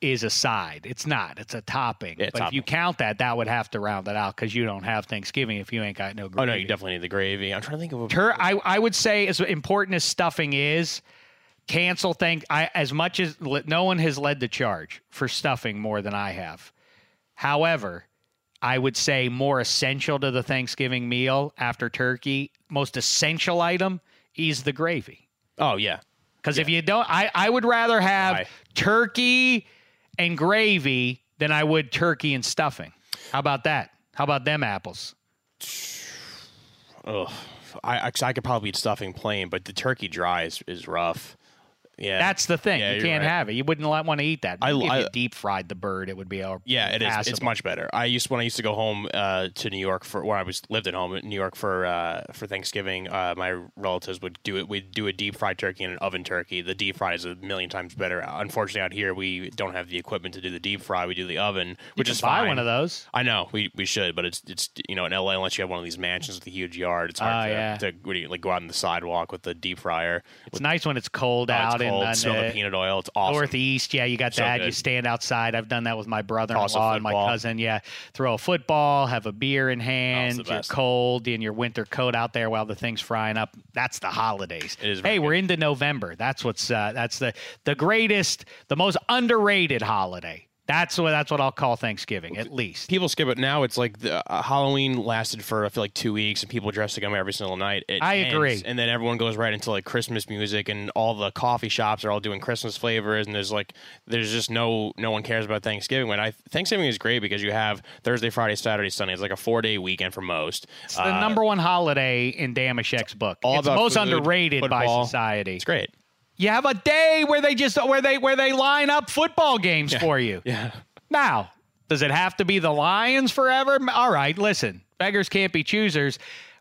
is a side. It's not. It's a topping. Yeah, but if you topping. count that, that would have to round it out because you don't have Thanksgiving if you ain't got no gravy. Oh no, you definitely need the gravy. I'm trying to think of a Tur- I, I would say as important as stuffing is, cancel thing. I as much as no one has led the charge for stuffing more than I have. However, I would say more essential to the Thanksgiving meal after turkey, most essential item is the gravy. Oh yeah. Because if you don't, I, I would rather have turkey and gravy than I would turkey and stuffing. How about that? How about them apples? Ugh. I, I I could probably eat stuffing plain, but the turkey dry is, is rough. Yeah, That's the thing. Yeah, you can't right. have it. You wouldn't want to eat that. I- if I- you deep fried the bird, it would be a Yeah, it is. It's much better. I used when I used to go home uh, to New York for where I was lived at home in New York for uh, for Thanksgiving. Uh, my relatives would do it. We'd do a deep fried turkey and an oven turkey. The deep fry is a million times better. Unfortunately, out here we don't have the equipment to do the deep fry. We do the oven, which is buy fine. one of those. I know we, we should, but it's it's you know in LA unless you have one of these mansions with a huge yard, it's hard Oh, to, yeah. to like go out on the sidewalk with the deep fryer. It's nice when it's cold Oh, out cold, smell uh, the peanut oil. It's awesome. Northeast. Yeah, you got So that. You stand outside. I've done that with my brother-in-law and my cousin. Yeah, throw a football, have a beer in hand. you're cold in your winter coat out there while the thing's frying up. That's the holidays. It is Hey, we're into November. That's what's uh, that's the the greatest, the most underrated holiday. That's what that's what I'll call Thanksgiving, at least. people skip it now. It's like the, uh, Halloween lasted for I feel like two weeks, and people dress to come every single night. It I ends, agree. and then everyone goes right into like Christmas music, and all the coffee shops are all doing Christmas flavors, and there's like there's just no no one cares about Thanksgiving. When I Thanksgiving is great because you have Thursday, Friday, Saturday, Sunday. It's like a four day weekend for most. It's the number one holiday in Dameshek's book. all it's most food, underrated by society. It's great. You have a day where they just where they where they line up football games for you. Yeah. Now, does it have to be the Lions forever? All right, listen. Beggars can't be choosers.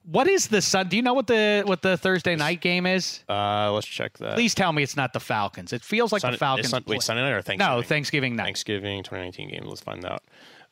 What is the sun? Do you know what the what the Thursday night game is? Uh, let's check that. Please tell me it's not the Falcons. It feels like Sun- the Falcons. Sun- wait, Sunday night or Thanksgiving? no, Thanksgiving night. Thanksgiving 2019 game. Let's find out.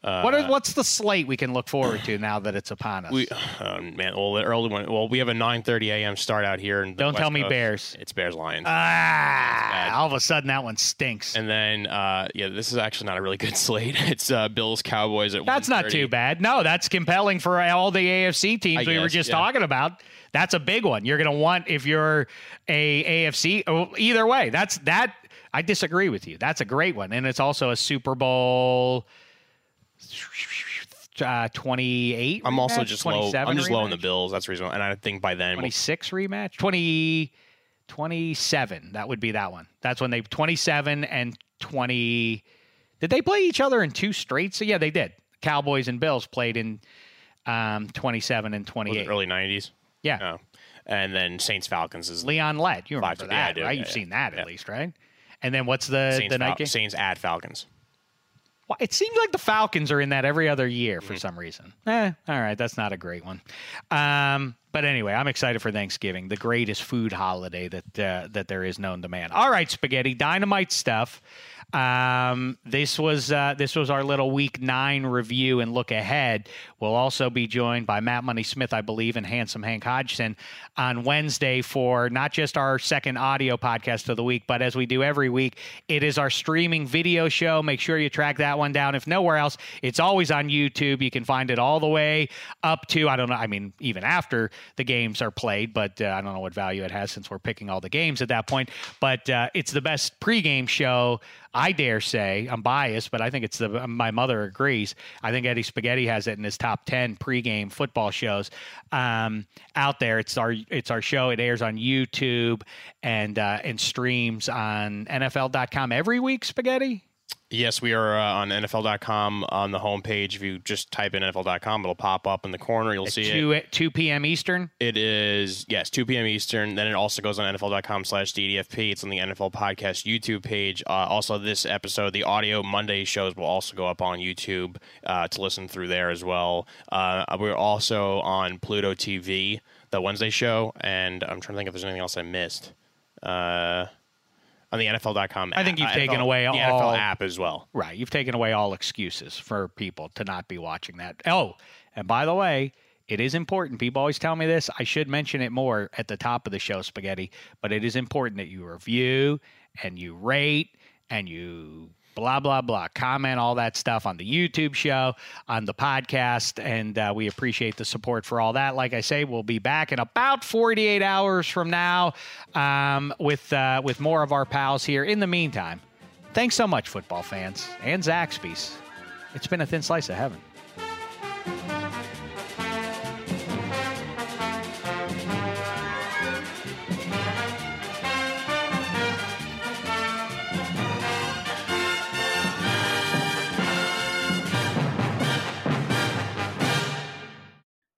Uh, What are, what's the slate we can look forward to now that it's upon us? We, oh, man, well, the early one. Well, we have a 9:30 a.m. start out here. Don't tell me Coast. Bears. It's Bears Lions. ah, all of a sudden that one stinks. and then, uh, yeah, this is actually not a really good slate. It's uh, Bills Cowboys at. That's not too bad. No, that's compelling for all the AFC teams I we were just yeah. talking about. That's a big one. You're going to want if you're a AFC. oh, Either way, that's that. I disagree with you. That's a great one, and it's also a Super Bowl. Uh, 28 I'm also just low. I'm just low in the? Bills. That's reasonable. and I think by then, we'll, 26 rematch 20 27 that would be that one that's when they 27 and 20 did they play each other in two straight so yeah they did cowboys and bills played in um 27 and was 28 it early 90s. yeah No. And then Saints Falcons is leon lett you remember yeah, that do. right Yeah, you've yeah. seen that at Yeah. least right and then what's the Saints, the night game Saints at Falcons. It seems like the Falcons are in that every other year Mm-hmm. for some reason. Eh, all right, that's not a great one. Um, but anyway, I'm excited for Thanksgiving, the greatest food holiday that uh, that there is known to man. All right, spaghetti, dynamite stuff. Um, this was uh, this was our little week nine review and look ahead. We'll also be joined by Matt Money Smith, I believe, and Handsome Hank Hodgson on Wednesday for not just our second audio podcast of the week, but as we do every week, it is our streaming video show. Make sure you track that one down. If nowhere else, it's always on YouTube. You can find it all the way up to I don't know. I mean, even after the games are played, but uh, I don't know what value it has since we're picking all the games at that point. But uh, it's the best pregame show. I dare say I'm biased, but I think it's the my mother agrees. I think Eddie Spaghetti has it in his top ten pregame football shows um, out there. It's our it's our show. It airs on YouTube and uh, and streams on NFL.com every week. Spaghetti. Yes, we are uh, on NFL.com on the homepage. If you just type in NFL.com, it'll pop up in the corner. You'll At see two, it. 2 p.m. Eastern. It is yes, 2 p.m. Eastern. Then it also goes on NFL.com/slash DDFP. It's on the NFL Podcast YouTube page. Uh, also, this episode, the audio Monday shows will also go up on YouTube uh, to listen through there as well. Uh, we're also on Pluto TV, the Wednesday show, and I'm trying to think if there's anything else I missed. On the NFL.com. I think you've uh, taken away the all- NFL app as well. Right. You've taken away all excuses for people to not be watching that. Oh, and by the way, it is important. People always tell me this. I should mention it more at the top of the show, Spaghetti, but it is important that you review and you rate and you blah, blah, blah. Comment all that stuff on the YouTube show, on the podcast. And uh, we appreciate the support for all that. Like I say, we'll be back in about 48 hours from now um, with, uh, with more of our pals here. In the meantime, Thanks so much, football fans and Zaxby's. It's been a thin slice of heaven.